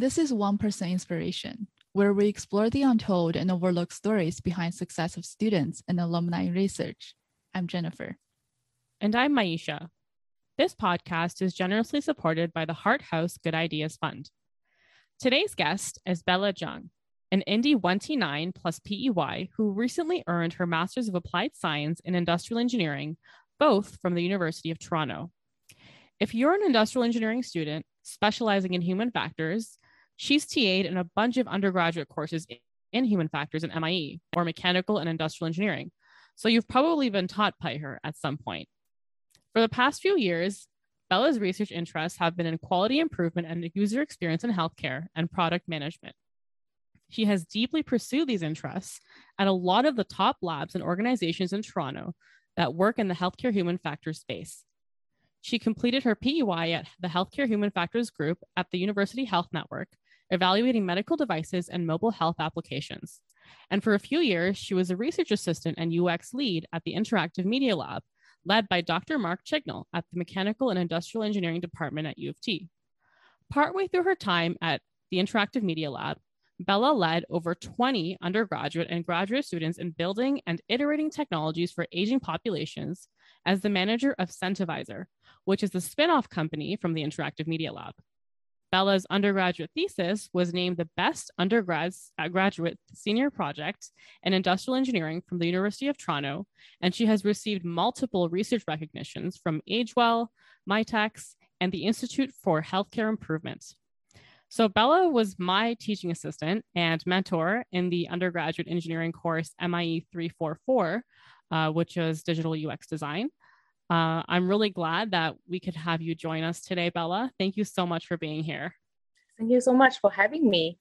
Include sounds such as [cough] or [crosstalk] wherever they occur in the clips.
This is 1% Person Inspiration, where we explore the untold and overlooked stories behind success of students and alumni research. I'm Jennifer. And I'm Maisha. This podcast is generously supported by the Hart House Good Ideas Fund. Today's guest is Bella Jung, an Indy 1T9 plus PEY who recently earned her Master's of Applied Science in Industrial Engineering, both from the University of Toronto. If you're an industrial engineering student specializing in human factors, she's TA'd in a bunch of undergraduate courses in human factors in MIE or mechanical and industrial engineering. So you've probably been taught by her at some point. For the past few years, Bella's research interests have been in quality improvement and user experience in healthcare and product management. She has deeply pursued these interests at a lot of the top labs and organizations in Toronto that work in the healthcare human factors space. She completed her PEY at the Healthcare Human Factors Group at the University Health Network, evaluating medical devices and mobile health applications. And for a few years, she was a research assistant and UX lead at the Interactive Media Lab, led by Dr. Mark Chignell at the Mechanical and Industrial Engineering Department at U of T. Partway through her time at the Interactive Media Lab, Bella led over 20 undergraduate and graduate students in building and iterating technologies for aging populations as the manager of Centivizer, which is the spin-off company from the Interactive Media Lab. Bella's undergraduate thesis was named the best undergraduate uh, senior project in industrial engineering from the University of Toronto, and she has received multiple research recognitions from AgeWell, Mitacs, and the Institute for Healthcare Improvement. So Bella was my teaching assistant and mentor in the undergraduate engineering course MIE 344, uh, which is digital UX design. Uh, I'm really glad that we could have you join us today, Bella. Thank you so much for being here. Thank you so much for having me.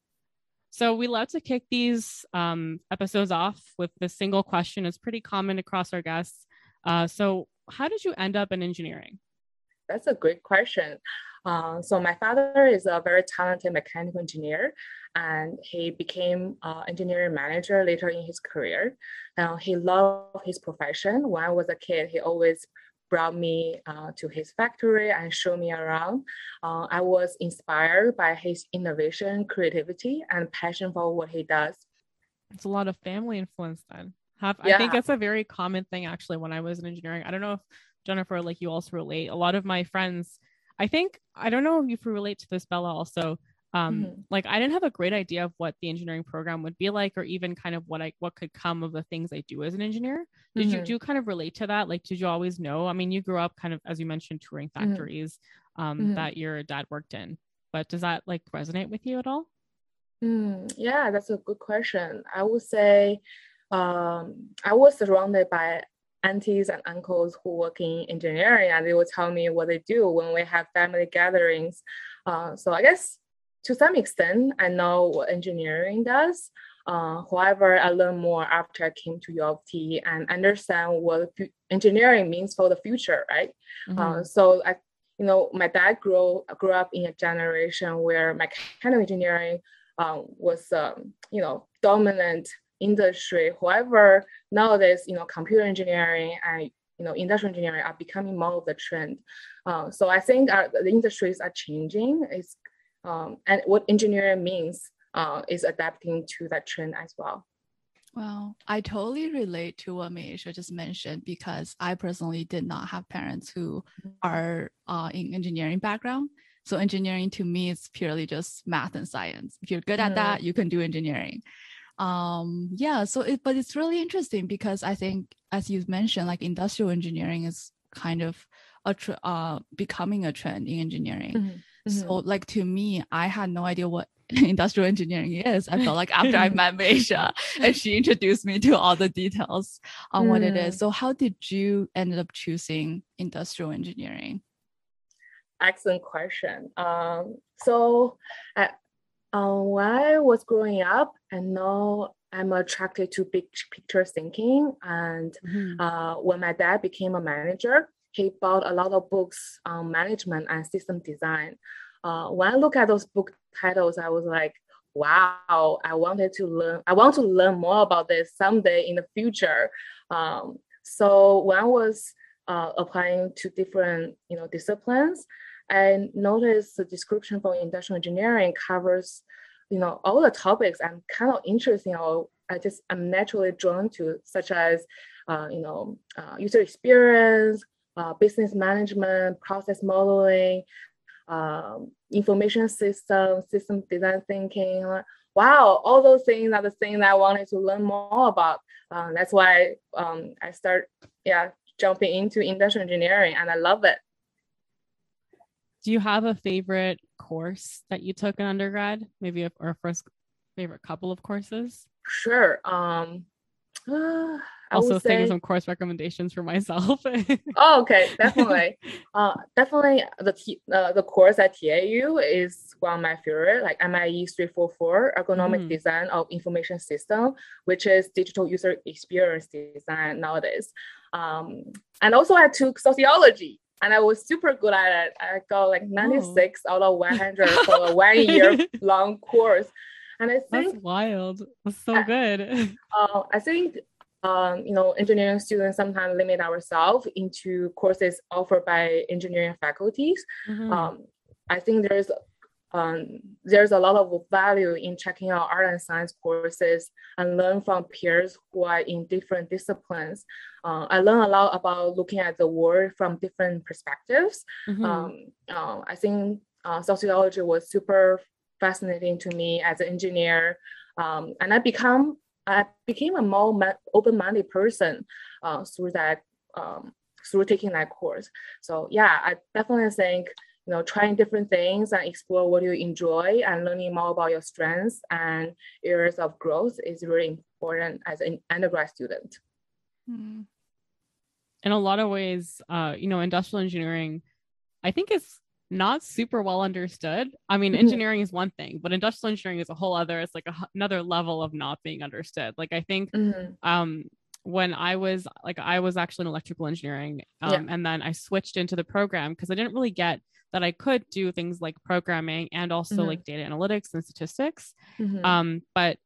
So, we love to kick these um, episodes off with the single question. It's pretty common across our guests. Uh, so, how did you end up in engineering? That's a great question. Uh, so my father is a very talented mechanical engineer, and he became an engineering manager later in his career. Uh, he loved his profession. When I was a kid, he always brought me uh, to his factory and showed me around. Uh, I was inspired by his innovation, creativity, and passion for what he does. It's a lot of family influence then. Have, yeah. I think that's a very common thing actually when I was in engineering. I don't know if Jennifer, like you also relate. A lot of my friends, I think, I don't know if you relate to this, Bella, also um mm-hmm. like i didn't have a great idea of what the engineering program would be like or even kind of what i what could come of the things i do as an engineer did mm-hmm. you do kind of relate to that like did you always know i mean you grew up kind of as you mentioned touring mm-hmm. factories mm-hmm. um that your dad worked in but does that like resonate with you at all mm, yeah that's a good question i would say um i was surrounded by aunties and uncles who work in engineering and they will tell me what they do when we have family gatherings uh, so i guess to some extent, I know what engineering does. Uh, however, I learned more after I came to U of T and understand what engineering means for the future, right? Mm-hmm. Uh, so I, you know, my dad grew grew up in a generation where mechanical engineering um, was, um, you know, dominant industry. However, nowadays, you know, computer engineering and you know, industrial engineering are becoming more of the trend. Uh, so I think our, the industries are changing. It's um, and what engineering means uh, is adapting to that trend as well. Well, I totally relate to what Maisha just mentioned because I personally did not have parents who are uh, in engineering background. So engineering to me is purely just math and science. If you're good at mm-hmm. that, you can do engineering. Um, yeah. So, it, but it's really interesting because I think, as you've mentioned, like industrial engineering is kind of a tr- uh, becoming a trend in engineering. Mm-hmm. Mm-hmm. So like to me, I had no idea what [laughs] industrial engineering is. I felt like after I [laughs] met Maisha and she introduced me to all the details on mm. what it is. Mm. So how did you end up choosing industrial engineering? Excellent question. Um, so I, uh, when I was growing up, I know I'm attracted to big picture thinking. And mm-hmm. uh, when my dad became a manager, he bought a lot of books on management and system design. Uh, when I look at those book titles, I was like, wow, I wanted to learn, I want to learn more about this someday in the future. Um, so when I was uh, applying to different, you know, disciplines, I noticed the description for industrial engineering covers, you know, all the topics I'm kind of interested in or I just I'm naturally drawn to, such as, uh, you know, uh, user experience, uh, business management, process modeling, um, information system, system design thinking. Wow, all those things are the things I wanted to learn more about. Um, that's why um, I start, yeah, jumping into industrial engineering, and I love it. Do you have a favorite course that you took in undergrad? Maybe a, or a first favorite couple of courses? Sure. Um, uh, also thinking some course recommendations for myself. [laughs] oh, okay, definitely. uh, definitely the T, uh, the course at TAU is one of my favorite, like MIE 344, Ergonomic mm. Design of Information System, which is digital user experience design nowadays. Um, and also I took sociology and I was super good at it. I got like 96 oh. out of 100 for a [laughs] one year long course. And I think that's wild. That's so good. [laughs] Uh, I think um, you know, engineering students sometimes limit ourselves into courses offered by engineering faculties. Mm-hmm. Um, I think there's um, there's a lot of value in checking out art and science courses and learn from peers who are in different disciplines. Uh, I learn a lot about looking at the world from different perspectives. Mm-hmm. Um, uh, I think uh, sociology was super fascinating to me as an engineer, um, and I become I became a more open-minded person uh, through that um, through taking that course. So yeah, I definitely think you know trying different things and explore what you enjoy and learning more about your strengths and areas of growth is really important as an undergrad student. Hmm. In a lot of ways, uh, you know, industrial engineering, I think is not super well understood. I mean, mm-hmm. engineering is one thing, but industrial engineering is a whole other. It's like a, another level of not being understood. Like I think mm-hmm. um, when I was like I was actually in electrical engineering, um, yeah. and then I switched into the program because I didn't really get that I could do things like programming and also mm-hmm. like data analytics and statistics. Mm-hmm. Um, but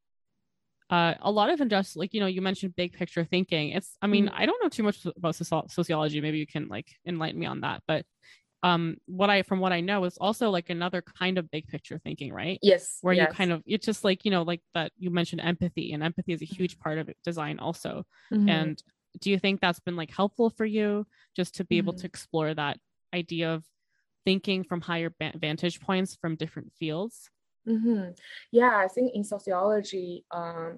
uh, a lot of industrial, like you know, you mentioned big picture thinking. It's, I mean, mm-hmm. I don't know too much about sociology. Maybe you can like enlighten me on that. But um what i from what i know is also like another kind of big picture thinking right yes where yes. you kind of it's just like you know like that you mentioned empathy and empathy is a huge part of design also mm-hmm. and do you think that's been like helpful for you just to be mm-hmm. able to explore that idea of thinking from higher vantage points from different fields mm-hmm. yeah i think in sociology um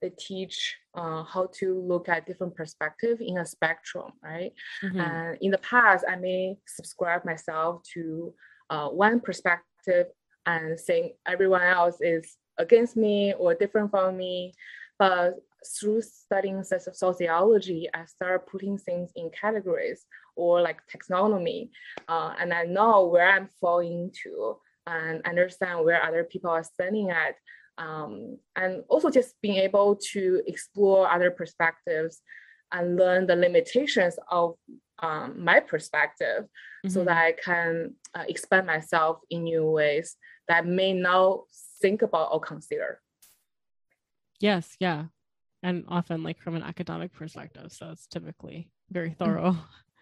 they teach uh, how to look at different perspective in a spectrum, right? Mm-hmm. And in the past, I may subscribe myself to uh, one perspective and saying everyone else is against me or different from me. But through studying sociology, I start putting things in categories or like taxonomy, uh, and I know where I'm falling into and understand where other people are standing at um, and also just being able to explore other perspectives and learn the limitations of um, my perspective mm-hmm. so that I can uh, expand myself in new ways that I may not think about or consider. Yes, yeah. And often, like from an academic perspective. So it's typically very mm-hmm. thorough.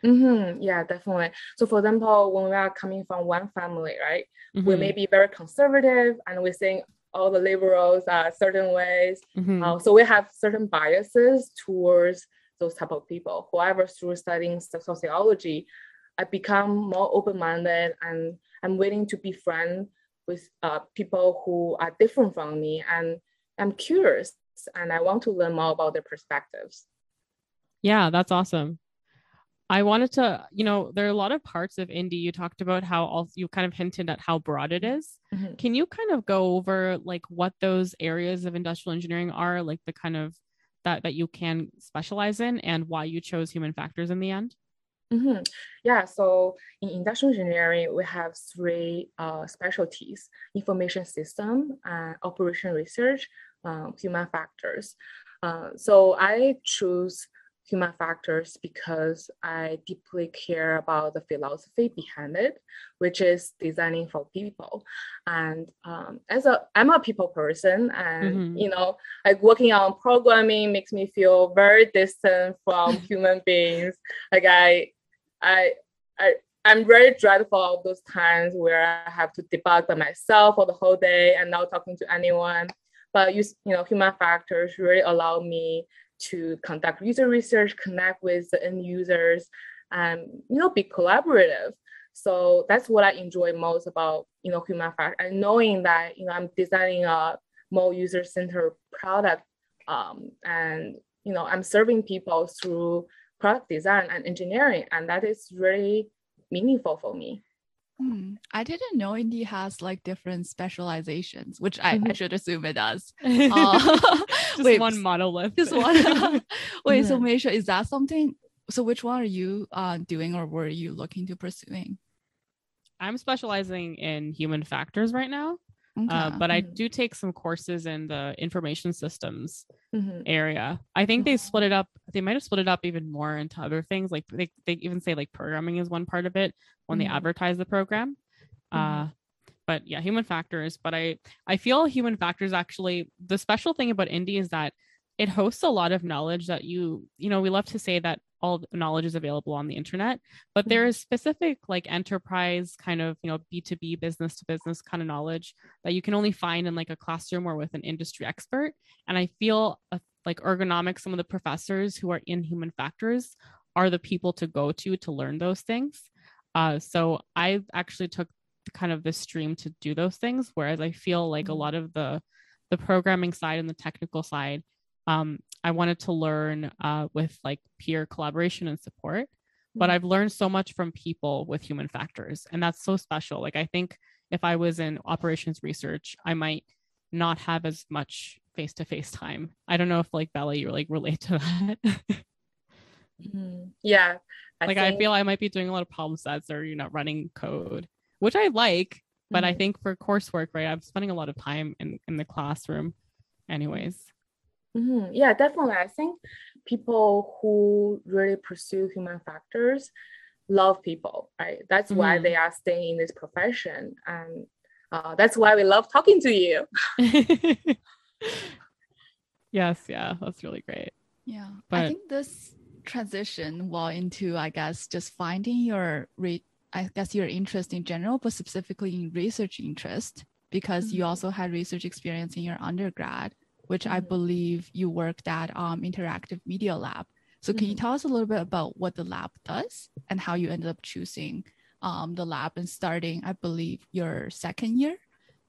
Mm-hmm. Yeah, definitely. So, for example, when we are coming from one family, right, mm-hmm. we may be very conservative and we think, all the liberals are certain ways. Mm-hmm. Uh, so we have certain biases towards those type of people. However, through studying sociology, I become more open-minded and I'm willing to be friends with uh, people who are different from me and I'm curious and I want to learn more about their perspectives. Yeah, that's awesome. I wanted to, you know, there are a lot of parts of Indy. You talked about how also you kind of hinted at how broad it is. Mm-hmm. Can you kind of go over like what those areas of industrial engineering are, like the kind of that that you can specialize in, and why you chose human factors in the end? Mm-hmm. Yeah, so in industrial engineering, we have three uh, specialties: information system, uh, operation research, uh, human factors. Uh, so I choose human factors because I deeply care about the philosophy behind it, which is designing for people. And um, as a, I'm a people person, and mm-hmm. you know, like working on programming makes me feel very distant from [laughs] human beings. Like I, I, I. I'm very dreadful of those times where I have to debug by myself for the whole day and not talking to anyone. But you, you know, human factors really allow me to conduct user research, connect with the end users, and you know, be collaborative. So that's what I enjoy most about you know human factor and knowing that you know I'm designing a more user-centered product, um, and you know I'm serving people through product design and engineering, and that is really meaningful for me. Hmm. I didn't know Indy has like different specializations, which I, Mhm. I should assume it does. [laughs] Uh, [laughs] just wait, one monolith. Just one. [laughs] Wait, so. Maisha, is that something? So which one are you uh, doing or were you looking to pursuing? I'm specializing in human factors right now, uh, but I Mhm. do take some courses in the information systems Mhm. area. I think they split it up. They might have split it up even more into other things. Like they, they even say like programming is one part of it when they Mhm. advertise the program. Uh, but yeah, human factors. But I I feel human factors actually the special thing about Indy is that it hosts a lot of knowledge that you you know we love to say that all knowledge is available on the internet but there Mhm. specific like enterprise kind of you know b2b business to business kind of knowledge that you can only find in like a classroom or with an industry expert and i feel uh, like ergonomics some of the professors who are in human factors are the people to go to to learn those things uh, so i actually took kind of this stream to do those things whereas i feel like a Mhm. lot of the the programming side and the technical side um, i wanted to learn uh, with like peer collaboration and support but Mhm. i've learned so much from people with human factors and that's so special like i think if i was in operations research i might not have as much face-to-face time i don't know if like bella you like relate to [laughs] that Mhm. Yeah. like i feel i might be doing a lot of problem sets or you know running code which i like but i Mhm. think for coursework right i'm spending a lot of time in in the classroom anyways Mhm. Yeah, definitely. I think people who really pursue human factors love people, right? That's why Mhm. they are staying in this profession. And uh, that's why we love talking to you. [laughs] yes yeah that's really great Yeah, But- I think this transition well into I guess just finding your re- I guess your interest in general, but specifically in research interest because you Mhm. also had research experience in your undergrad, which I Mhm. believe you worked at um, Interactive Media Lab. So can you Mhm. tell us a little bit about what the lab does and how you ended up choosing um, the lab and starting, I believe, your second year?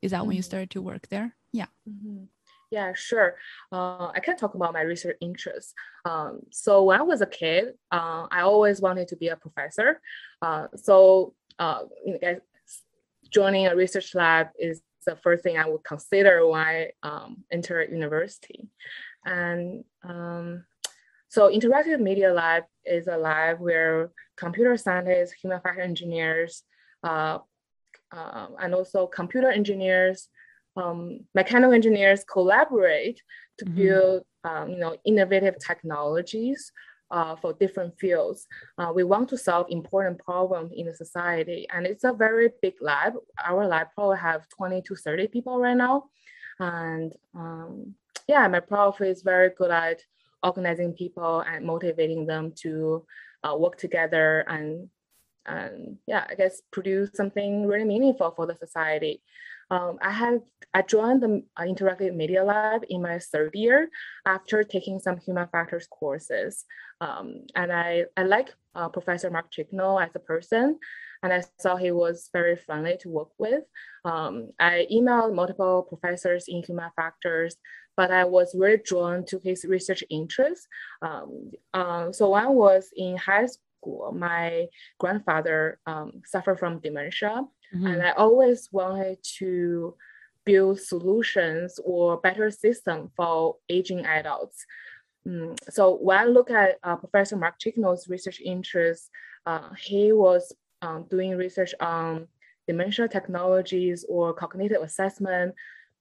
Is that when you Mhm. started to work there? Yeah. Mhm. Yeah, sure. Uh, I can talk about my research interests. Um, so when I was a kid, uh, I always wanted to be a professor. Uh, so uh, you know, guys, joining a research lab is the first thing I would consider when I um, enter university. And um, so Interactive Media Lab is a lab where computer scientists, human factor engineers, uh, um, and also computer engineers, um, mechanical engineers collaborate to Mhm. build, um, you know, innovative technologies uh, for different fields. Uh, we want to solve important problems in the society, and it's a very big lab. Our lab probably have 20 to 30 people right now, and um, yeah, my prof is very good at organizing people and motivating them to uh, work together and and yeah, I guess produce something really meaningful for the society. Um, I have I joined the uh, Interactive Media Lab in my third year after taking some human factors courses, um, and I I like uh, Professor Mark Chignell as a person, and I saw he was very friendly to work with. Um, I emailed multiple professors in human factors, but I was really drawn to his research interests. Um, uh, so when I was in high school, my grandfather um, suffered from dementia, Mhm. and I always wanted to build solutions or better system for aging adults. Mm, so when I look at uh, Professor Mark Chignell's research interests, uh, he was um, doing research on dementia technologies or cognitive assessment.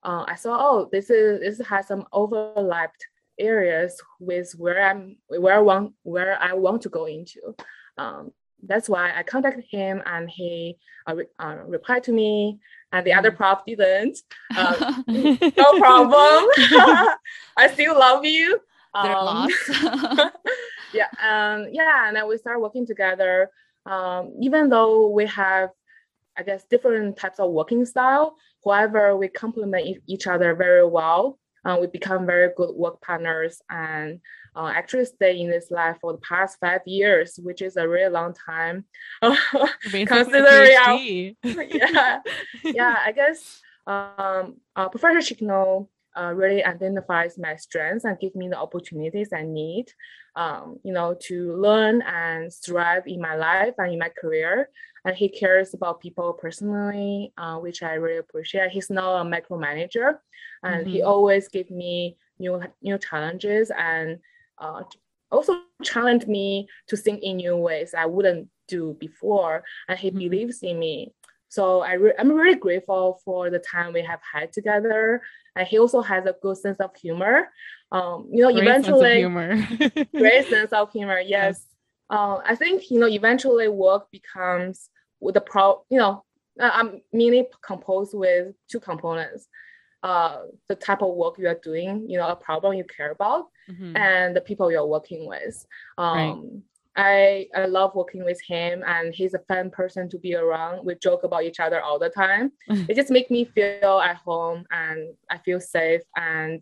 Uh, I saw, oh, this is this has some overlapped areas with where I'm where I want where I want to go into. Um, that's why I contacted him and he uh, re- uh, replied to me and the other prof didn't. Uh, [laughs] no problem. [laughs] I still love you. Um, [laughs] yeah, um, yeah, and then we started working together. um, even though we have, I guess, different types of working style, however, we complement each other very well. Uh, we become very good work partners and uh, actually stay in this life for the past five years, which is a really long time. [laughs] Considering our, [laughs] yeah, yeah, I guess um, uh, Professor Chignell uh, really identifies my strengths and give me the opportunities I need, um, you know, to learn and thrive in my life and in my career. And he cares about people personally, uh, which I really appreciate. He's not a micromanager, and mm-hmm. he always give me new new challenges and uh, also challenged me to think in new ways I wouldn't do before. And he mm-hmm. believes in me. So I re- I'm really grateful for the time we have had together. And he also has a good sense of humor. Um, you know, great eventually, sense humor. [laughs] great sense of humor. Yes. yes. Uh, I think you know, eventually, work becomes with the pro. You know, I'm mainly composed with two components: uh, the type of work you are doing, you know, a problem you care about, mm-hmm. and the people you're working with. Um, right. I, I love working with him and he's a fun person to be around. We joke about each other all the time. [laughs] it just makes me feel at home and I feel safe and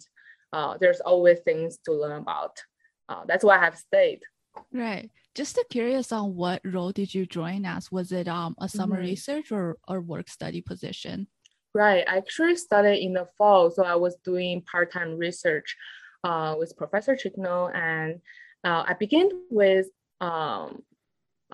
uh, there's always things to learn about. Uh, that's why I have stayed. Right. Just curious on what role did you join as? Was it um, a summer mm-hmm. research or, or work study position? Right. I actually started in the fall. So I was doing part-time research uh, with Professor Chignell and uh, I began with um,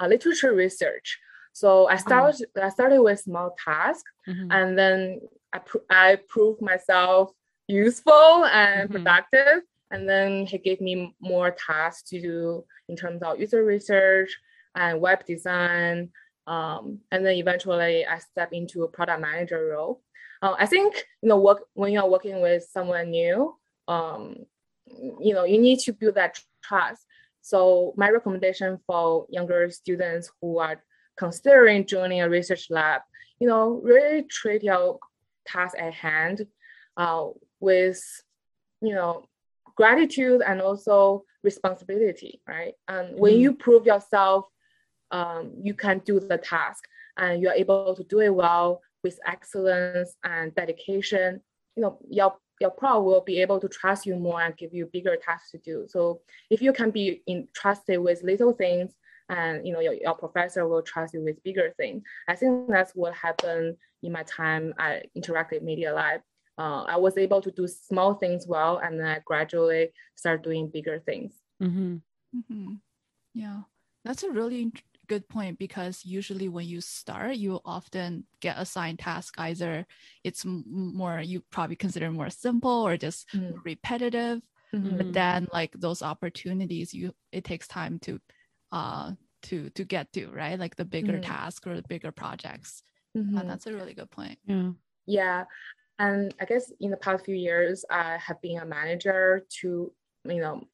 literature research. So I started I started with small tasks, mm-hmm. and then I pr- I proved myself useful and mm-hmm. productive. And then he gave me more tasks to do in terms of user research and web design. Um, and then eventually I stepped into a product manager role. Uh, I think you know work when you're working with someone new, um, you know you need to build that trust so my recommendation for younger students who are considering joining a research lab, you know, really treat your task at hand uh, with, you know, gratitude and also responsibility, right? And mm-hmm. when you prove yourself, um, you can do the task and you're able to do it well with excellence and dedication. You know, your your pro will be able to trust you more and give you bigger tasks to do. So if you can be entrusted with little things and you know your, your professor will trust you with bigger things. I think that's what happened in my time at Interactive Media Lab. Uh, I was able to do small things well and then I gradually start doing bigger things. Mm-hmm. Mm-hmm. Yeah, that's a really good point because usually when you start, you often get assigned task. Either it's more you probably consider more simple or just mm. repetitive. Mm-hmm. But then like those opportunities, you it takes time to uh to to get to right like the bigger mm-hmm. task or the bigger projects. Mm-hmm. And that's a really good point. Yeah. Yeah. And I guess in the past few years, I have been a manager to, you know,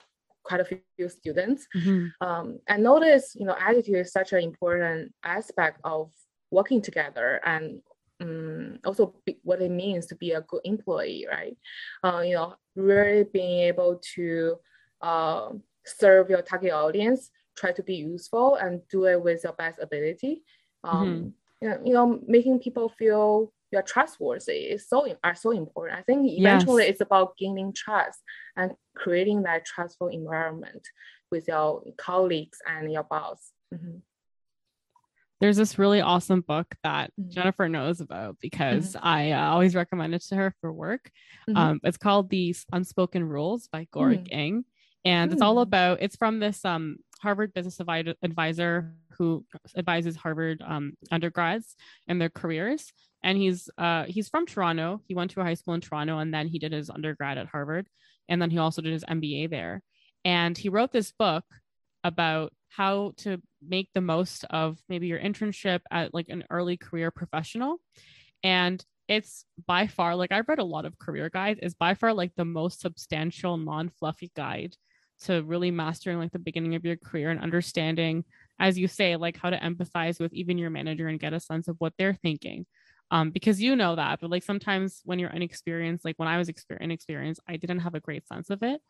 quite a few students. Mm-hmm. Um, I noticed, you know, attitude is such an important aspect of working together and um, also be, what it means to be a good employee, right? Uh, you know, really being able to uh, serve your target audience, try to be useful and do it with your best ability. Um, mm-hmm. you, know, you know, making people feel you're trustworthy is so are so important. I think eventually yes. it's about gaining trust and creating that trustful environment with your colleagues and your boss. Mm-hmm. There's this really awesome book that mm-hmm. Jennifer knows about because mm-hmm. I uh, always recommend it to her for work. Mm-hmm. Um, it's called The Unspoken Rules by Gorick mm. Ng. And it's all mm. about, it's from this um, Harvard business advisor who advises Harvard um, undergrads and their careers and he's uh he's from Toronto. He went to a high school in Toronto and then he did his undergrad at Harvard and then he also did his MBA there. And he wrote this book about how to make the most of maybe your internship at like an early career professional. And it's by far like I've read a lot of career guides, is by far like the most substantial, non-fluffy guide to really mastering like the beginning of your career and understanding, as you say, like how to empathize with even your manager and get a sense of what they're thinking um, because you know that. But like sometimes when you're inexperienced, like when I was exper- inexperienced, I didn't have a great sense of it.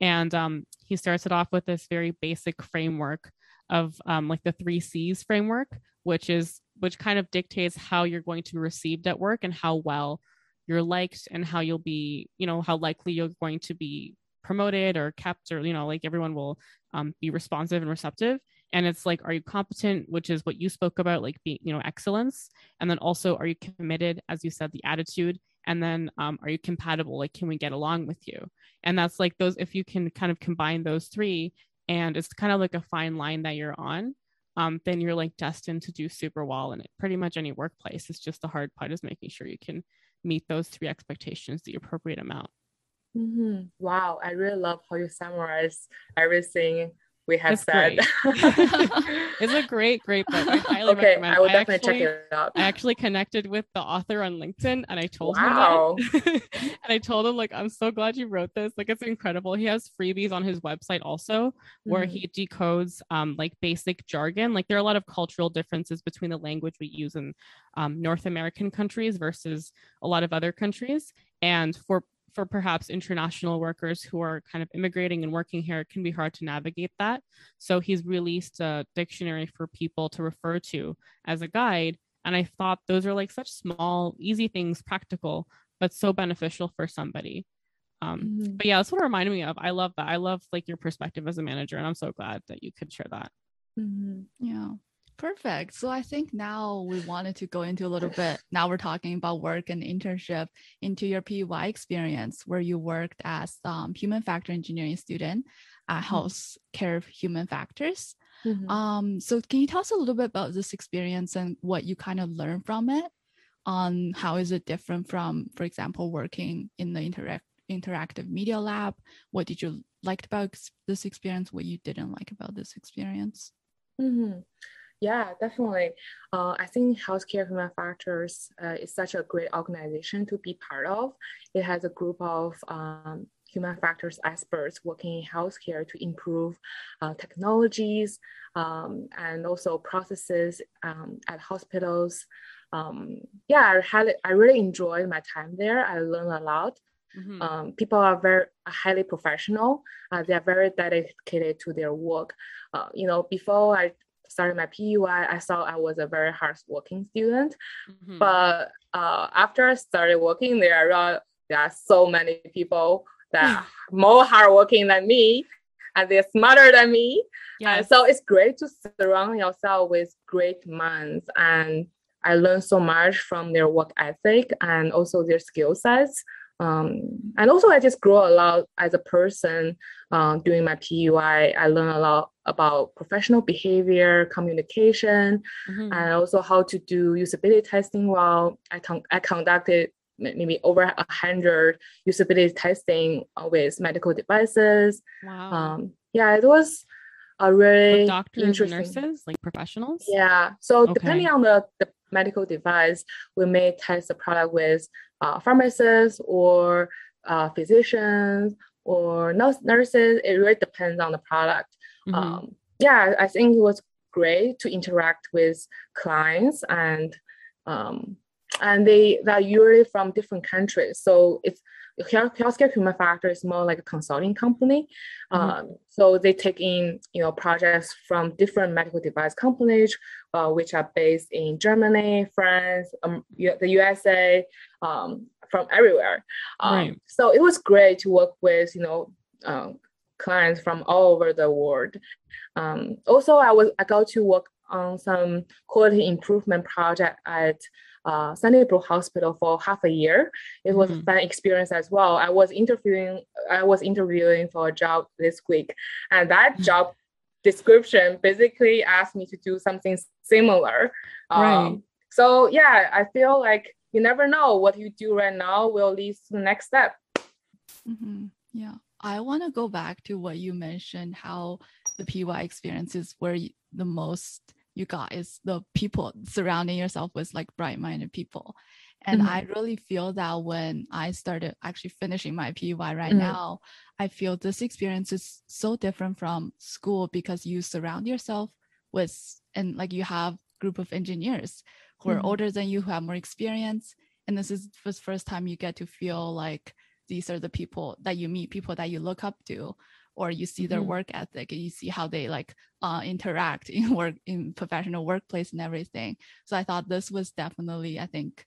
And um, he starts it off with this very basic framework of um, like the three C's framework, which is which kind of dictates how you're going to be received at work and how well you're liked and how you'll be, you know, how likely you're going to be promoted or kept or you know like everyone will um, be responsive and receptive and it's like are you competent which is what you spoke about like being you know excellence? And then also are you committed as you said the attitude? And then um, are you compatible? Like can we get along with you? And that's like those if you can kind of combine those three and it's kind of like a fine line that you're on um, then you're like destined to do super well in it pretty much any workplace. It's just the hard part is making sure you can meet those three expectations the appropriate amount. Mm-hmm. Wow, I really love how you summarize everything we have it's said. [laughs] it's a great, great book. I highly okay, recommend. I will I definitely actually, check it out. I actually connected with the author on LinkedIn and I told Wow. him that. [laughs] and I told him like I'm so glad you wrote this. Like it's incredible. He has freebies on his website also where Mhm. he decodes um like basic jargon. Like there are a lot of cultural differences between the language we use in um, North American countries versus a lot of other countries. And for for perhaps international workers who are kind of immigrating and working here, it can be hard to navigate that. So he's released a dictionary for people to refer to as a guide. And I thought those are like such small, easy things, practical, but so beneficial for somebody. Um, Mhm. But yeah, that's what it reminded me of. I love that. I love like your perspective as a manager, and I'm so glad that you could share that. Mhm. Yeah. Perfect. So I think now we wanted to go into a little bit. Now we're talking about work and internship into your PEY experience, where you worked as um, human factor engineering student at Health Care Human Factors. Mhm. Um, so can you tell us a little bit about this experience and what you kind of learned from it? On how is it different from, for example, working in the interact interactive media lab? What did you liked about this experience? What you didn't like about this experience? Mhm. Yeah, definitely. Uh, I think Healthcare Human Factors uh, is such a great organization to be part of. It has a group of um, human factors experts working in healthcare to improve uh, technologies um, and also processes um, at hospitals. Um, yeah, I, had, I really enjoyed my time there. I learned a lot. Mhm. Um, people are very highly professional. Uh, they are very dedicated to their work. Uh, you know, before I started my PEY, I thought I was a very hardworking student. Mhm. But uh, after I started working there, I realized there are so many people that are [laughs] more hardworking than me, and they're smarter than me. And Yes. so it's great to surround yourself with great minds. And I learned so much from their work ethic and also their skill sets. Um, and also, I just grow a lot as a person uh, during my PEY. I learn a lot about professional behavior, communication, Mhm. and also how to do usability testing While I, con- I conducted maybe over a hundred usability testing uh, with medical devices. wow. Um, yeah, it was a really With doctors and nurses, like professionals. Yeah. So Okay. depending on the, the medical device, we may test the product with uh, pharmacists or uh, physicians or nurses. It really depends on the product. Mhm. Um, yeah, I think it was great to interact with clients and um, and they they're usually from different countries. So it's healthcare human factor is more like a consulting company. Mhm. Um, so they take in you know projects from different medical device companies, uh, which are based in Germany, France, um, the USA, um, from everywhere. Um, Right. So it was great to work with you know uh, clients from all over the world. Um, also, I was I got to work on some quality improvement project at uh, Sunnybrook Hospital for half a year. It was a Mhm. fun experience as well. I was interviewing I was interviewing for a job this week, and that Mhm. job description basically asked me to do something similar. Right. So yeah, I feel like you never know what you do right now will lead to the next step. Mhm. Yeah. I want to go back to what you mentioned how the PEY experiences were the most you got is the people surrounding yourself with like bright minded people. And Mhm. I really feel that when I started actually finishing my PEY right Mhm. now, I feel this experience is so different from school because you surround yourself with and like you have group of engineers who are Mhm. older than you who have more experience and this is the first time you get to feel like these are the people that you meet people that you look up to or you see their Mhm. work ethic and you see how they like uh, interact [laughs] in work in professional workplace and everything so i thought this was definitely i think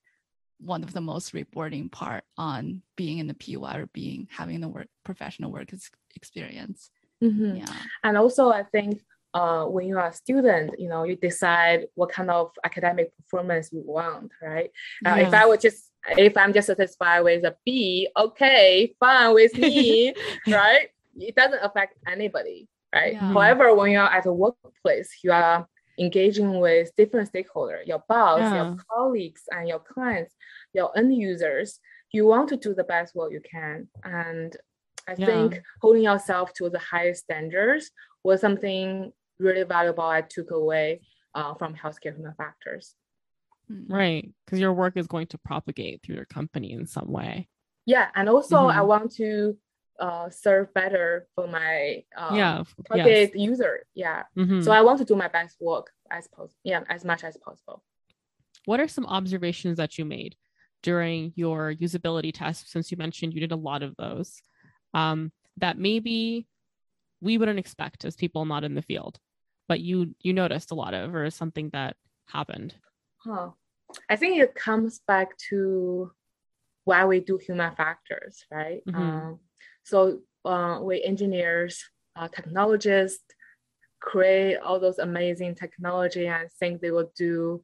one of the most rewarding part on being in the PEY or being having the work professional work ex- experience Mhm. yeah And also, I think uh, when you are a student, you know, you decide what kind of academic performance you want, right? Uh, if I would just, if I'm just satisfied with a B, okay, fine with me, [laughs] right? It doesn't affect anybody, right? Yeah. However, when you're at a workplace, you are engaging with different stakeholders, your boss, Yeah. your colleagues, and your clients, your end users. You want to do the best work you can, and I think holding yourself to the highest standards was something really valuable I took away uh, from healthcare human factors. Mm. Right. Because your work is going to propagate through your company in some way. Yeah, and also I Mhm. want to uh, serve better for my um, yeah. of- Yes. target user. Yeah, Mhm. so I want to do my best work as possible. Yeah, as much as possible. what are some observations that you made during your usability test since you mentioned you did a lot of those um, that maybe we wouldn't expect as people not in the field but you you noticed a lot of or something that happened Huh. I think it comes back to why we do human factors, right? Mhm. Um, so uh, we engineers, uh, technologists create all those amazing technology and think they will do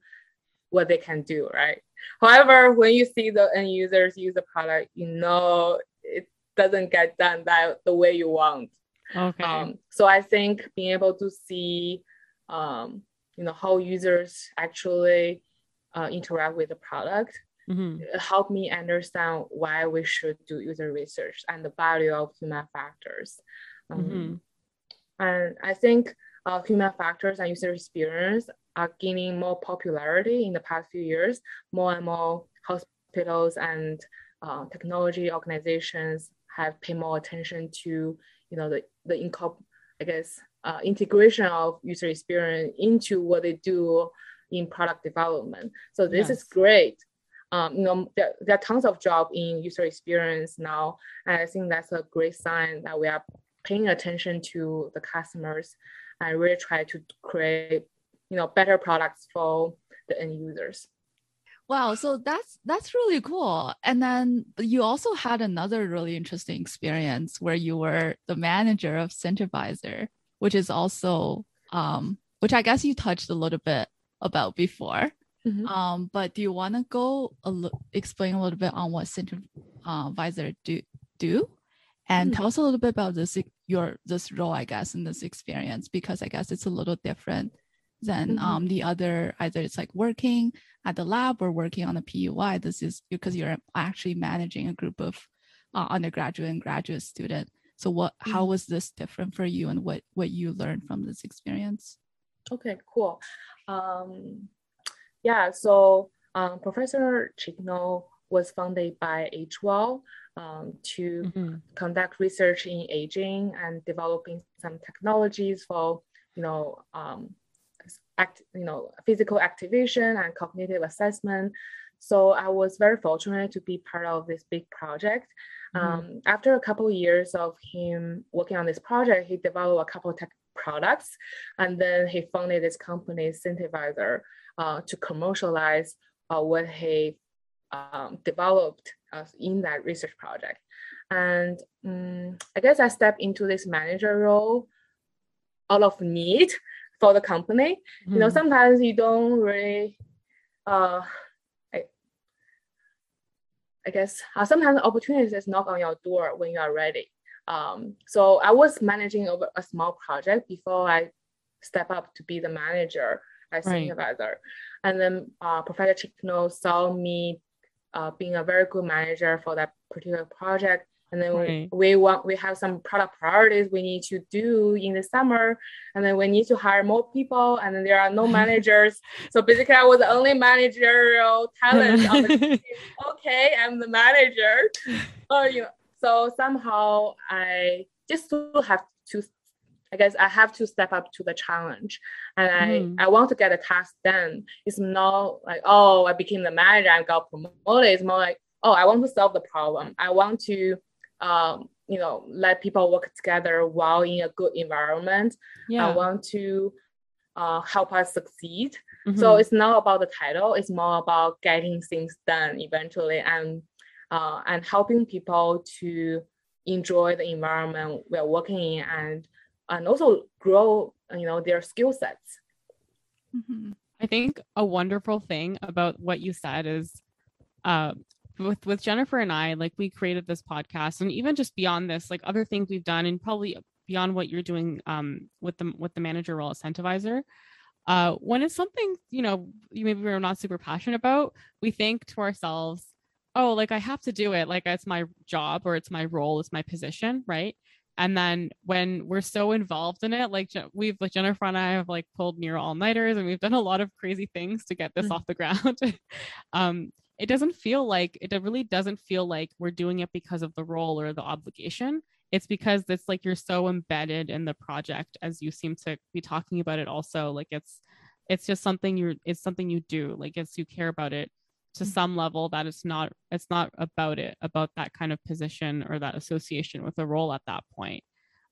what they can do, right? However, when you see the end users use the product, you know it doesn't get done that the way you want. Okay Um, so I think being able to see, um, you know, how users actually uh, interact with the product Mhm. help me understand why we should do user research and the value of human factors. Um, Mhm. And I think uh, human factors and user experience are gaining more popularity in the past few years. More and more hospitals and uh, technology organizations have paid more attention to, you know, the the incorp- I guess uh, integration of user experience into what they do in product development. So this Yes. is great. Um, you know, there, there are tons of job in user experience now, and I think that's a great sign that we are paying attention to the customers and really try to create, you know, better products for the end users. Wow, so that's that's really cool. And then you also had another really interesting experience where you were the manager of Centivizer, which is also um, which I guess you touched a little bit about before. Mhm. Um, but do you want to go a li- explain a little bit on what Centivizer do do, and Mm. tell us a little bit about this your this role, I guess, in this experience because I guess it's a little different than Mhm. um the other either it's like working at the lab or working on the PEY. This is because you're actually managing a group of uh, undergraduate and graduate student. So what how Mhm. was this different for you and what what you learned from this experience? Okay, cool. Um, yeah, so um, Professor Chignell was founded by AgeWell um, to Mhm. conduct research in aging and developing some technologies for, you know, um, act, you know, physical activation and cognitive assessment. So I was very fortunate to be part of this big project. Mhm. Um, after a couple of years of him working on this project, he developed a couple of tech products, and then he founded this company, Centivizer, uh, to commercialize uh, what he um, developed uh, in that research project. And um, I guess I stepped into this manager role out of need for the company. You know, Mhm. sometimes you don't really, uh, I, I guess uh, sometimes opportunities knock on your door when you are ready. Um, so I was managing over a small project before I step up to be the manager as Right. senior advisor. And then uh, Professor Chignell saw me uh, being a very good manager for that particular project. And then Right. we, we want we have some product priorities we need to do in the summer, and then we need to hire more people, and then there are no [laughs] managers. so basically, I was the only managerial talent on the [laughs] team. Okay, I'm the manager. [laughs] Oh, you know, so somehow I just still have to. I guess I have to step up to the challenge, and Mhm. I I want to get a task done. It's not like oh I became the manager and got promoted. It's more like oh I want to solve the problem. I want to um, you know let people work together while in a good environment. Yeah. I want to uh, help us succeed. Mhm. So it's not about the title; it's more about getting things done eventually, and uh, and helping people to enjoy the environment we're working in, and and also grow you know their skill sets. Mhm. I think a wonderful thing about what you said is uh with with Jennifer and I, like we created this podcast and even just beyond this, like other things we've done and probably beyond what you're doing um with the with the manager role at Centivizer. Uh when it's something, you know, you maybe we're not super passionate about, we think to ourselves, oh, like I have to do it, like it's my job or it's my role, it's my position, right? And then when we're so involved in it, like we've like Jennifer and I have like pulled near all nighters and we've done a lot of crazy things to get this Mm. off the ground. [laughs] um, it doesn't feel like it really doesn't feel like we're doing it because of the role or the obligation. It's because it's like you're so embedded in the project as you seem to be talking about it also. Like it's it's just something you're it's something you do. Like it's you care about it to Mhm. some level that it's not it's not about it about that kind of position or that association with a role at that point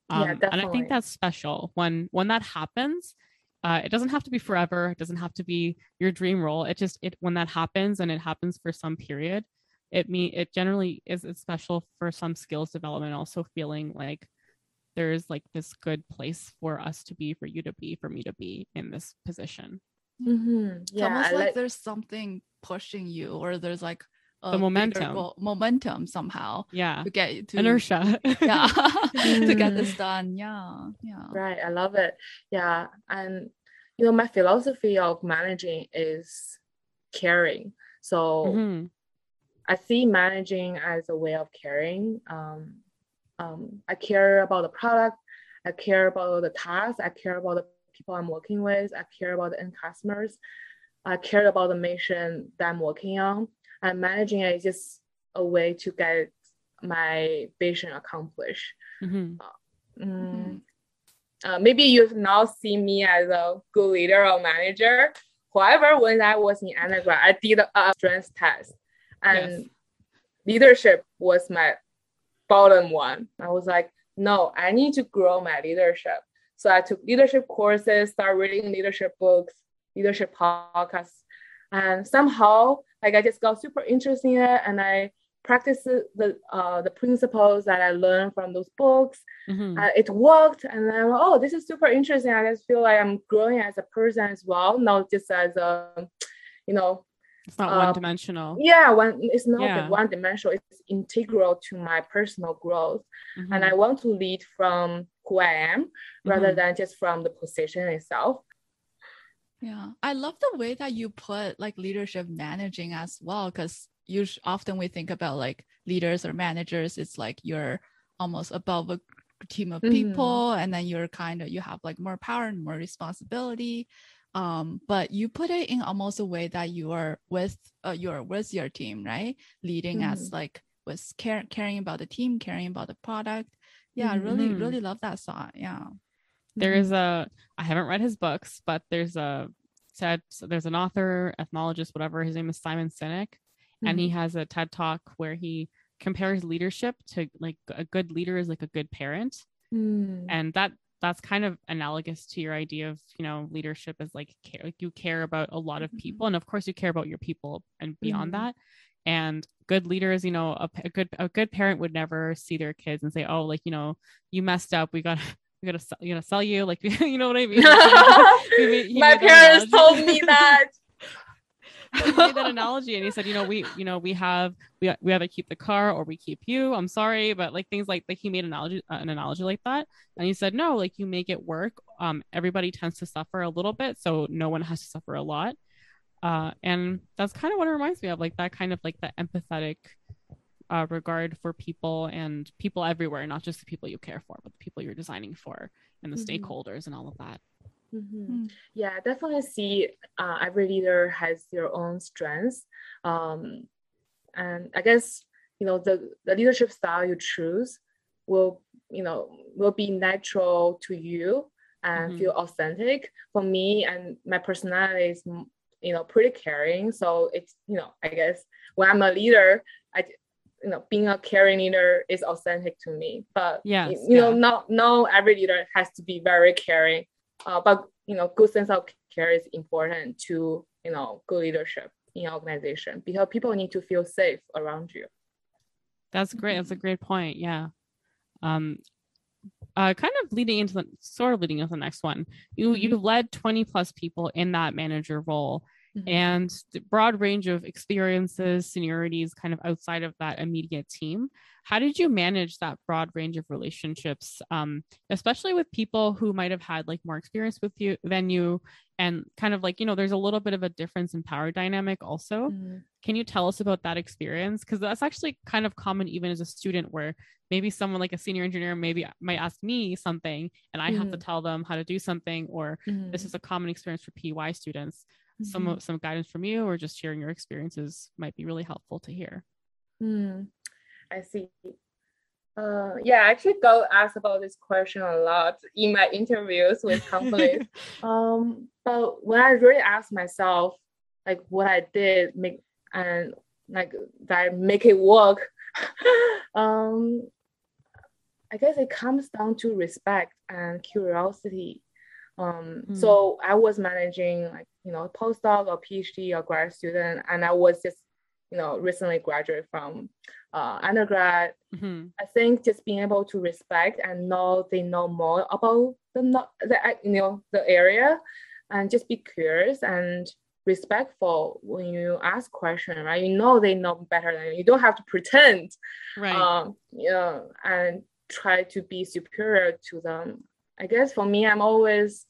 Yeah, um, and i think that's special when when that happens uh, it doesn't have to be forever. It doesn't have to be your dream role. It just it when that happens and it happens for some period it me it generally is it's special for some skills development also feeling like there's like this good place for us to be for you to be for me to be in this position. Mhm. It's almost like like there's something pushing you, or there's like a The momentum. goal- momentum somehow yeah to get to inertia [laughs] Yeah, to get Mm. this done. Yeah, yeah. Right, I love it. Yeah, and you know, my philosophy of managing is caring. So Mhm. I see managing as a way of caring. Um, um, I care about the product. I care about the task. I care about the people I'm working with. I care about the end customers. I care about the mission that I'm working on. And managing it is just a way to get my vision accomplished. Mhm. Mm, uh, maybe you've now seen me as a good leader or manager. However, when I was in undergrad, I did a strengths test, and Yes. leadership was my bottom one. I was like, no, I need to grow my leadership. So I took leadership courses, started reading leadership books, leadership podcasts, and somehow like I just got super interested in it, and I practiced the uh, the principles that I learned from those books Mhm. uh, it worked and then oh this is super interesting i just feel like i'm growing as a person as well not just as a you know it's not uh, one dimensional yeah one it's not Yeah. one dimensional it's integral to my personal growth and Mhm. i want to lead from who i am rather Mhm. than just from the position itself Yeah, I love the way that you put like leadership managing as well, because you often we think about like leaders or managers, it's like you're almost above a team of Mhm. people, and then you're kind of you have like more power and more responsibility. Um, but you put it in almost a way that you are with uh, you're with your team, right? Leading as like with care, caring about the team, caring about the product. Yeah, I really, really love that thought. Yeah. There is a i haven't read his books but there's a said so there's an author ethnologist whatever his name is simon sinek and he has a ted talk where he compares leadership to like a good leader is like a good parent Mhm. and that that's kind of analogous to your idea of you know leadership is like care like you care about a lot of Mhm. people and of course you care about your people and beyond Mhm. that and good leaders you know a, a good a good parent would never see their kids and say oh like you know you messed up we got we gotta sell, you sell you like [laughs] you know what i mean? He [laughs] made- he my parents told me that. [laughs] He made that analogy and he said you know we you know we have we, we either keep the car or we keep you. I'm sorry but like things like like he made an analogy uh, an analogy like that. And he said no like you make it work. Um everybody tends to suffer a little bit so no one has to suffer a lot. Uh and that's kind of what it reminds me of like that kind of like the empathetic uh, regard for people and people everywhere not just the people you care for but the people you're designing for and the Mhm. stakeholders and all of that Mhm. Mm. Yeah, definitely see uh, every leader has their own strengths. Um, and I guess, you know, the, the leadership style you choose will, you know, will be natural to you and Mhm. feel authentic. For me and my personality is, you know, pretty caring. So it's, you know, I guess when I'm a leader, I, you know being a caring leader is authentic to me but Yes, you know yeah. not no every leader has to be very caring uh, but you know good sense of care is important to you know good leadership in an organization because people need to feel safe around you That's great. That's a great point. Yeah. Um, uh, kind of leading into the sort of leading into the next one. You Mhm. you led 20 plus people in that manager role and the broad range of experiences, seniorities kind of outside of that immediate team. How did you manage that broad range of relationships, um, especially with people who might have had like more experience with you than you, and kind of like you know, there's a little bit of a difference in power dynamic also. Mhm. Can you tell us about that experience? Because that's actually kind of common even as a student, where maybe someone like a senior engineer maybe might ask me something and I have to tell them how to do something, or Mhm. this is a common experience for PEY students. Some Mhm. some guidance from you or just sharing your experiences might be really helpful to hear. Hmm, I see. Uh, yeah, I actually go ask about this question a lot in my interviews with companies. [laughs] um, but when I really ask myself, like what I did make and like that I make it work, [laughs] um, I guess it comes down to respect and curiosity. Um, Mm. so I was managing like you know postdoc or PhD or grad student, and I was just you know recently graduated from uh, undergrad. Mhm. I think just being able to respect and know they know more about the the you know the area, and just be curious and respectful when you ask question, right? You know they know better than you. You don't have to pretend, Right. um, you know, and try to be superior to them. I guess for me, I'm always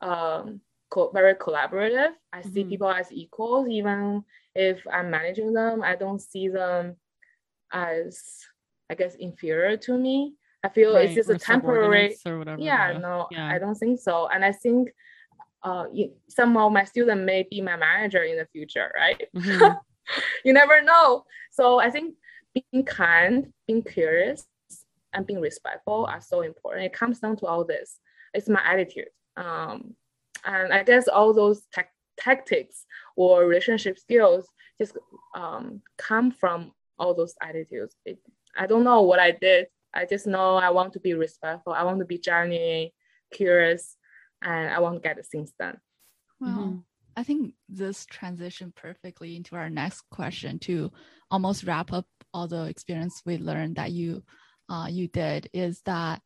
um, co- very collaborative. I see Mhm. people as equals, even if I'm managing them. I don't see them as, I guess, inferior to me. I feel right. it's just or a temporary. or whatever. Yeah, no, yeah. I don't think so. And I think uh, y- some of my students may be my manager in the future, right? Mhm. [laughs] you never know. So I think being kind, being curious, and being respectful are so important. It comes down to all this. It's my attitude. Um, and I guess all those tec- tactics or relationship skills just um, come from all those attitudes. It, I don't know what I did. I just know I want to be respectful. I want to be genuine, curious, and I want to get things done. Well, Mhm. I think this transition perfectly into our next question to almost wrap up all the experience we learned that you uh, you did is that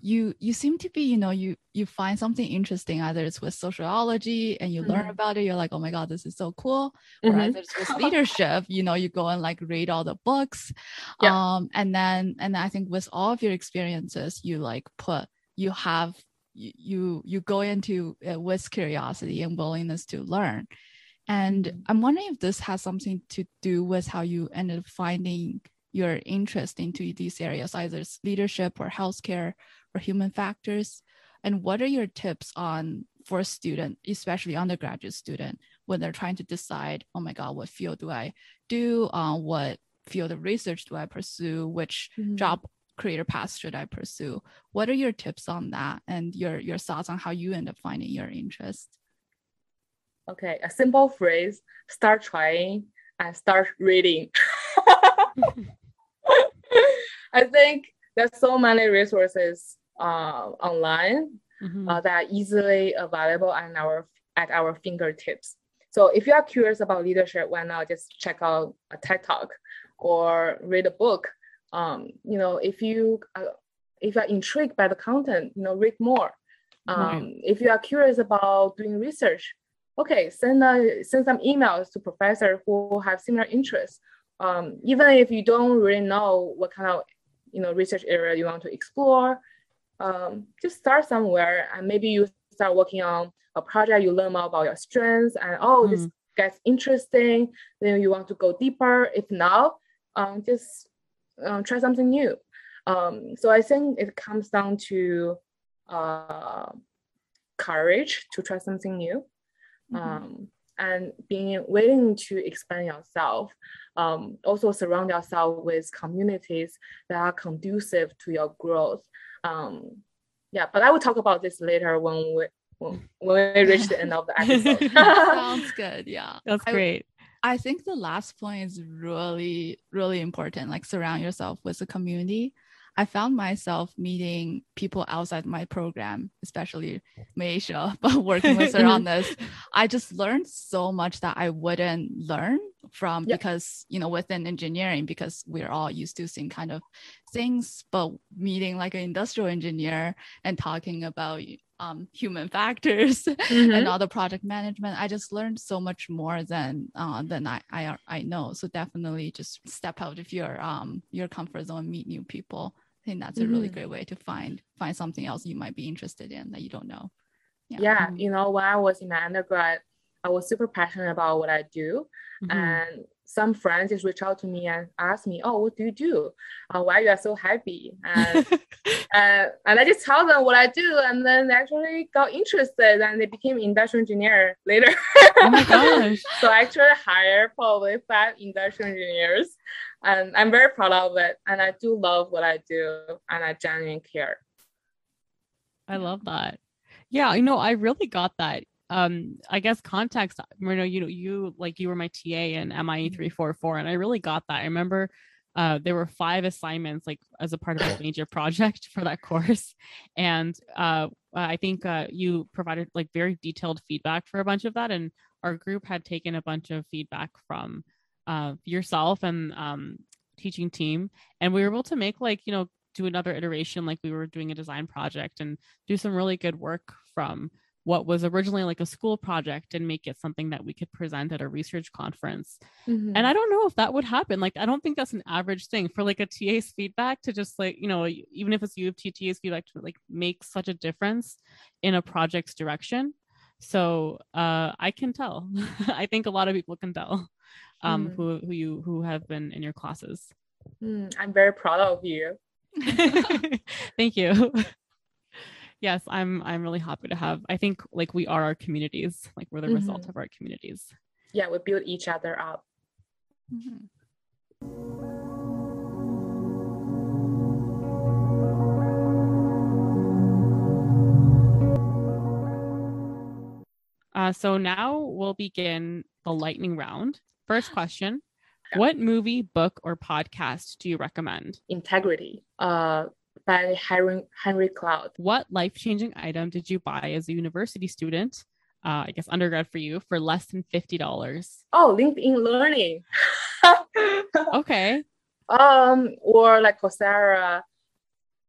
you you seem to be you know you you find something interesting either it's with sociology and you learn Mhm. about it you're like oh my god this is so cool or Mhm. either it's with leadership you know you go and like read all the books [laughs] Yeah. um and then and i think with all of your experiences you like put you have you you, you go into it with curiosity and willingness to learn and Mhm. i'm wondering if this has something to do with how you ended up finding your interest into these areas either leadership or healthcare or human factors? And what are your tips on for a student especially undergraduate student when they're trying to decide oh my god what field do i do? Uh, what field of research do i pursue? Which Mhm. job career path should i pursue? What are your tips on that and your your thoughts on how you end up finding your interest? Okay, a simple phrase start trying and start reading. [laughs] [laughs] I think there's so many resources uh, online Mhm. uh, that are easily available at our at our fingertips. So if you are curious about leadership, why not just check out a TED Talk or read a book? Um, you know, if you uh, if you are intrigued by the content, you know, read more. Um, Right. If you are curious about doing research, okay, send a, send some emails to professors who have similar interests. Um, even if you don't really know what kind of you know research area you want to explore, um, just start somewhere and maybe you start working on a project. You learn more about your strengths and oh, this gets interesting. Then you want to go deeper. If not, um, just um, try something new. Um, so I think it comes down to uh, courage to try something new um, and being willing to expand yourself. Um, also surround yourself with communities that are conducive to your growth. Um, yeah, but I will talk about this later when we when, when we [laughs] reach the end of the episode. [laughs] Sounds good. Yeah. That's I- great. I think the last point is really, really important. Like surround yourself with a community. I found myself meeting people outside my program, especially Maisha, [laughs] but working with her on this. I just learned so much that I wouldn't learn from yep. because, you know, within engineering, because we're all used to seeing kind of things, but meeting like an industrial engineer and talking about um, human [laughs] factors mm-hmm. and all the project management. I just learned so much more than uh, than I, I I know. So definitely just step out of your um your comfort zone, meet new people. I think that's a really mm-hmm. great way to find find something else you might be interested in that you don't know. Yeah. yeah, mm-hmm. you know, when I was in my undergrad, I was super passionate about what I do, mm-hmm. and some friends just reach out to me and ask me, "Oh, what do you do? Uh, why are you are so happy?" And [laughs] uh, and I just tell them what I do, and then they actually got interested and they became industrial engineer later. oh my [laughs] gosh! so I actually hired probably five industrial engineers, and I'm very proud of it. And I do love what I do, and I genuinely care. I love that. Yeah, you know, I really got that um i guess context Marino, you know you like you were my ta in mie 344 and i really got that. I remember uh, there were five assignments like as a part of a [laughs] major project for that course. And uh, i think uh, you provided like very detailed feedback for a bunch of that and our group had taken a bunch of feedback from uh, yourself and um, teaching team. And we were able to make like you know do another iteration like we were doing a design project and do some really good work from what was originally like a school project and make it something that we could present at a research conference. Mm-hmm. And I don't know if that would happen. Like, I don't think that's an average thing for like a TA's feedback to just like, you know, even if it's U of T TA's feedback to like make such a difference in a project's direction. So uh, I can tell. [laughs] I think a lot of people can tell um, mm. who who you who have been in your classes. Mm, I'm very proud of you. [laughs] Thank you [laughs] yes i'm i'm really happy to have i think like we are our communities like we're the mm-hmm. result of our communities yeah we build each other up mm-hmm. Uh, so now we'll begin the lightning round. First question What movie, book, or podcast do you recommend? Integrity. Uh, by Henry, Henry Cloud. What life changing item did you buy as a university student? Uh, I guess undergrad for you for less than fifty dollars. Oh, LinkedIn Learning. [laughs] okay. Um, or like Coursera.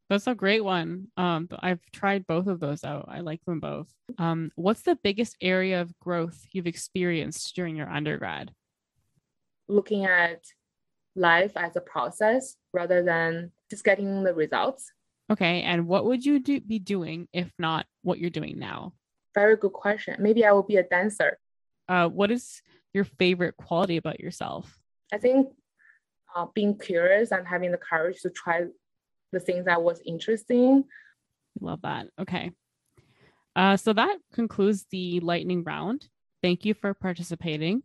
That's a great one. Um, I've tried both of those out. I like them both. Um, what's the biggest area of growth you've experienced during your undergrad? Looking at life as a process rather than just getting the results. Okay. And what would you do, be doing if not what you're doing now? Very good question. Maybe I will be a dancer. Uh, what is your favorite quality about yourself? I think uh, being curious and having the courage to try the things that was interesting. Love that. Okay. Uh, so that concludes the lightning round. Thank you for participating.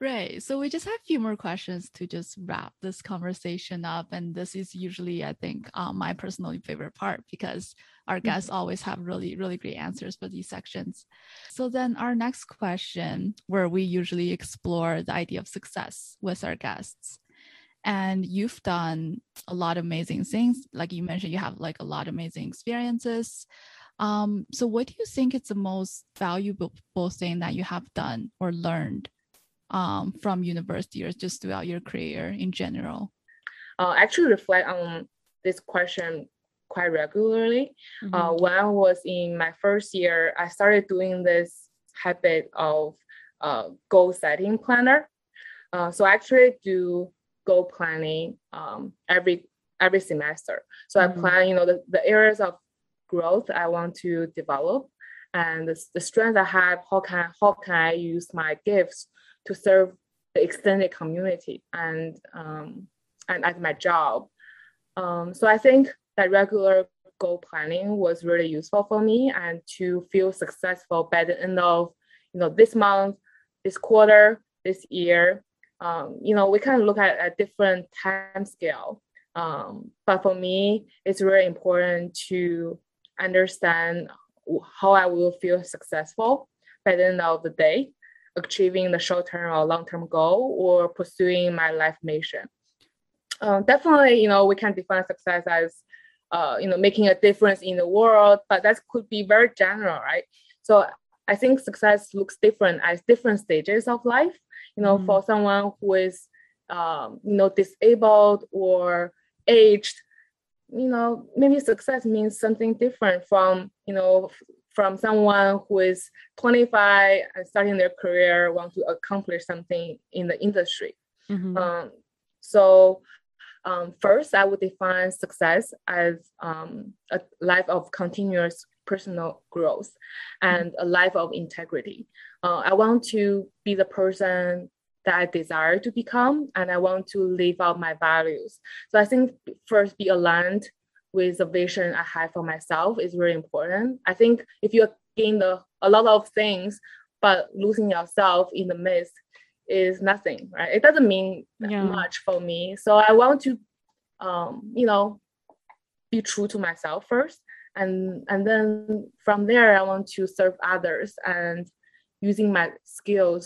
Right. So we just have a few more questions to just wrap this conversation up. And this is usually, I think, uh, my personally favorite part because our guests mm-hmm. always have really, really great answers for these sections. So then our next question, where we usually explore the idea of success with our guests. And you've done a lot of amazing things. Like you mentioned, you have like a lot of amazing experiences. Um, so what do you think is the most valuable thing that you have done or learned um, from university or just throughout your career in general? Uh, actually reflect on this question quite regularly. Mm-hmm. Uh, when I was in my first year, I started doing this habit of uh, goal setting planner. Uh, so I actually do goal planning um, every every semester. So mm-hmm. I plan, you know, the, the areas of growth I want to develop and the, the strengths I have. How can how can I use my gifts to serve the extended community and um, and at my job. Um, so I think that regular goal planning was really useful for me and to feel successful by the end of you know this month, this quarter, this year. Um, you know, we can look at a different time scale Um, but for me, it's really important to understand how I will feel successful by the end of the day, achieving the short term or long term goal or pursuing my life mission. Um, definitely, you know, we can define success as, uh, you know, making a difference in the world, but that could be very general, right? So I think success looks different at different stages of life. You know, mm-hmm. for someone who is, um, you know, disabled or aged, you know, maybe success means something different from, you know, from someone who is 25 and starting their career, want to accomplish something in the industry. Mm-hmm. Um, so um, first, I would define success as um, a life of continuous personal growth and a life of integrity. Uh, I want to be the person that I desire to become, and I want to live out my values. So I think first be aligned with the vision I have for myself is really important. I think if you gain the, a lot of things, but losing yourself in the midst is nothing, right? It doesn't mean yeah. much for me. So I want to, um, you know, be true to myself first, and and then from there I want to serve others and using my skills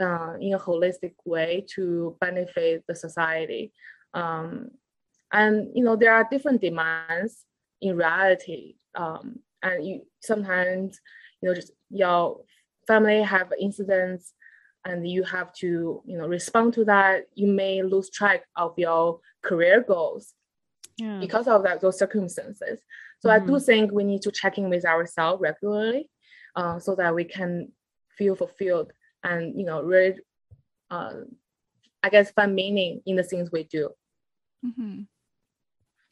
uh, in a holistic way to benefit the society. Um, and you know there are different demands in reality, um, and you sometimes you know just your family have incidents and you have to you know respond to that you may lose track of your career goals yeah. because of that those circumstances so mm-hmm. i do mm-hmm. think we need to check in with ourselves regularly uh, so that we can feel fulfilled and you know really uh, i guess find meaning in the things we do mm-hmm.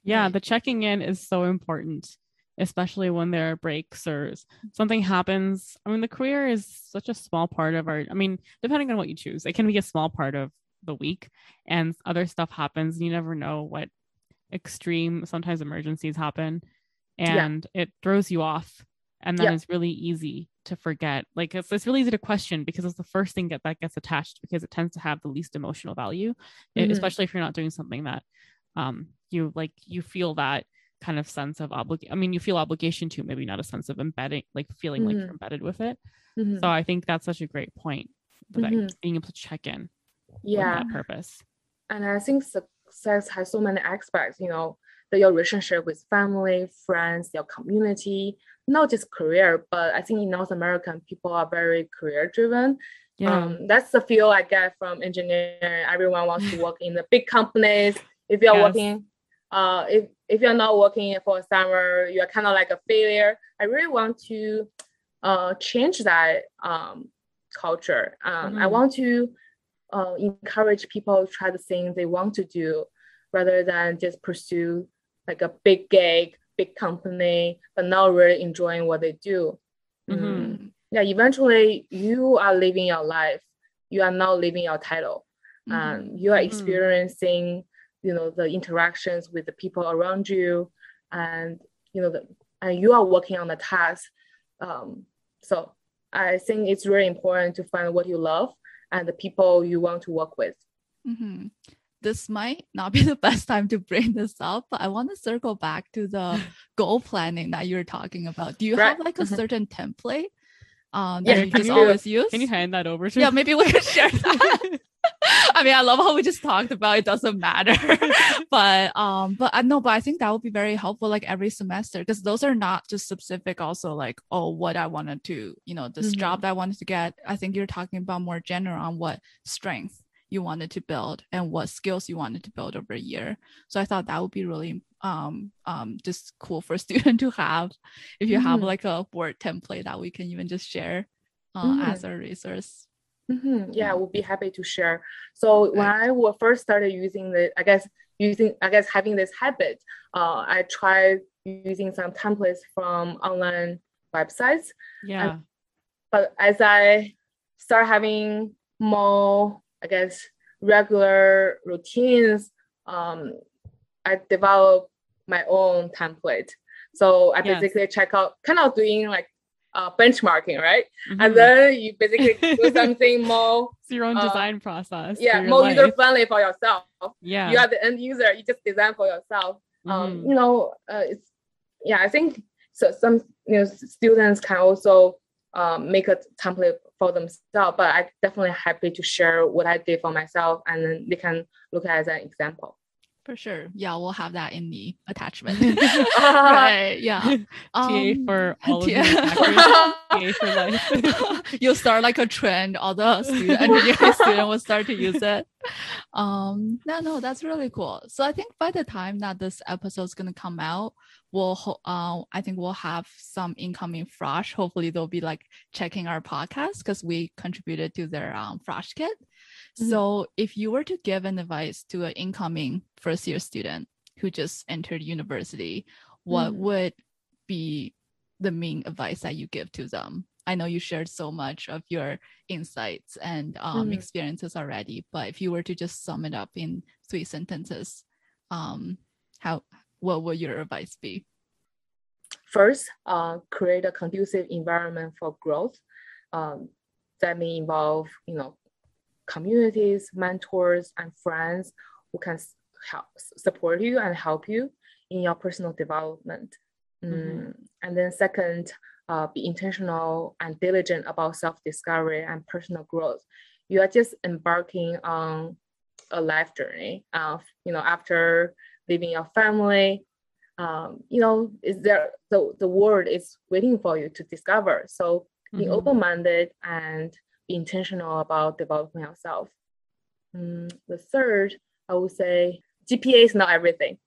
Yeah the checking in is so important especially when there are breaks or something happens. I mean, the career is such a small part of our, I mean, depending on what you choose, it can be a small part of the week and other stuff happens. You never know what extreme, sometimes emergencies happen and yeah. it throws you off. And then yeah. it's really easy to forget. Like it's, it's really easy to question because it's the first thing that, that gets attached because it tends to have the least emotional value, mm-hmm. especially if you're not doing something that um, you like, you feel that kind of sense of obligation. I mean, you feel obligation to maybe not a sense of embedding, like feeling mm-hmm. like you're mm-hmm. embedded with it. Mm-hmm. So I think that's such a great point mm-hmm. being able to check in. Yeah. that purpose. And I think success has so many aspects, you know, that your relationship with family, friends, your community, not just career, but I think in North American people are very career driven. Yeah. Um, that's the feel I get from engineering. Everyone wants to work in the big companies. If you're yes. working uh, if if you're not working for a summer, you're kind of like a failure. I really want to uh, change that um, culture. Um, mm-hmm. I want to uh, encourage people to try the things they want to do rather than just pursue like a big gig, big company, but not really enjoying what they do. Mm-hmm. Mm. Yeah, eventually you are living your life. You are not living your title. Mm-hmm. Um, you are mm-hmm. Experiencing you know the interactions with the people around you and you know the, and you are working on the task um, so i think it's really important to find what you love and the people you want to work with mm-hmm. this might not be [laughs] the best time to bring this up but i want to circle back to the [laughs] goal planning that you're talking about do you right. have like a mm-hmm. certain template um, that yeah, you just always use can you hand that over to yeah maybe we can share that [laughs] I mean, I love how we just talked about it doesn't matter. [laughs] but um, but I uh, know, but I think that would be very helpful like every semester because those are not just specific also like, oh, what I wanted to, you know, this mm-hmm. job that I wanted to get. I think you're talking about more general on what strength you wanted to build and what skills you wanted to build over a year. So I thought that would be really um um just cool for a [laughs] student to have if you mm-hmm. have like a word template that we can even just share uh, mm-hmm. as a resource Mm-hmm. Yeah, we'll be happy to share. So when I first started using the, I guess using, I guess having this habit, uh, I tried using some templates from online websites. Yeah. And, but as I start having more, I guess, regular routines, um, I develop my own template. So I basically yes. check out, kind of doing like uh, benchmarking, right? Mhm. And then you basically do [laughs] something more, it's your own uh, design process. yeah, more life. user friendly for yourself. Yeah. You are the end user. You just design for yourself. Um, Mhm. you know, uh, it's yeah. I think so. Some you know students can also um, make a template for themselves, but I definitely happy to share what I did for myself, and then they can look at it as an example. For sure. Yeah, we'll have that in the [laughs] attachment. [laughs] Right. Yeah. [laughs] TA Um, for all of TA. TA for life. You'll start like a trend. All the student engineering student will start to use it. Um, no, no, that's really cool. So I think by the time that this episode is gonna come out, we'll uh, I think we'll have some incoming Frosh. Hopefully they'll be like checking our podcast because we contributed to their um Frosh kit. Mhm. So if you were to give an advice to an incoming first year student who just entered university, what Mm. would be the main advice that you give to them? I know you shared so much of your insights and um, Mhm. experiences already, but if you were to just sum it up in three sentences, um, how what would your advice be? First, uh, create a conducive environment for growth. Um, that may involve, you know, communities, mentors, and friends who can help support you and help you in your personal development. Mhm. Mm, And then second, uh, be intentional and diligent about self-discovery and personal growth. You are just embarking on a life journey. Uh, you know, after leaving your family, um, you know, is there the, the world is waiting for you to discover. So be Mhm. open-minded and intentional about developing yourself. Mm, the third, I would say GPA is not everything.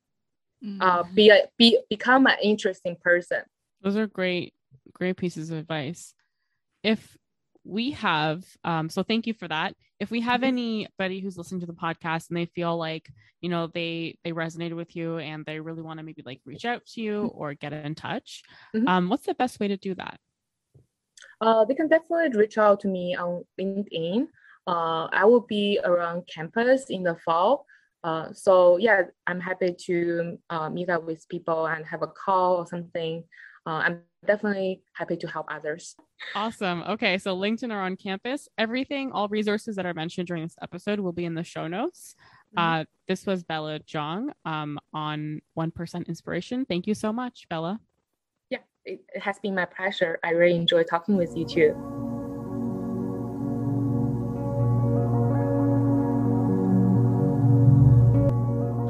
Uh, Mm. be a, be become an interesting person. Those are great, great pieces of advice. If we have, um, so thank you for that. If we have Mhm. anybody who's listening to the podcast and they feel like, you know, they they resonated with you and they really want to maybe like reach out to you or get in touch, Mhm. um, what's the best way to do that? Uh, they can definitely reach out to me on LinkedIn. Uh, I will be around campus in the fall. Uh, so yeah, I'm happy to uh, meet up with people and have a call or something. Uh, I'm definitely happy to help others. Awesome. Okay, so LinkedIn are on campus. Everything, all resources that are mentioned during this episode will be in the show notes. Mhm. Uh, this was Bella Jong um, on One Percent Inspiration. Thank you so much, Bella. It has been my pleasure. I really enjoy talking with you too.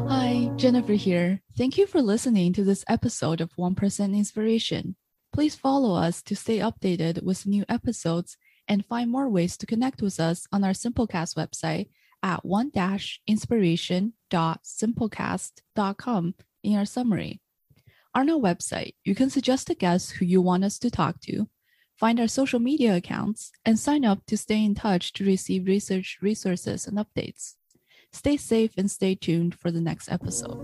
Hi, Jennifer here. Thank you for listening to this episode of 1% Inspiration. Please follow us to stay updated with new episodes and find more ways to connect with us on our Simplecast website at one-inspiration.simplecast.com in our summary. On our website, you can suggest a guest who you want us to talk to, find our social media accounts, and sign up to stay in touch to receive research resources and updates. Stay safe and stay tuned for the next episode.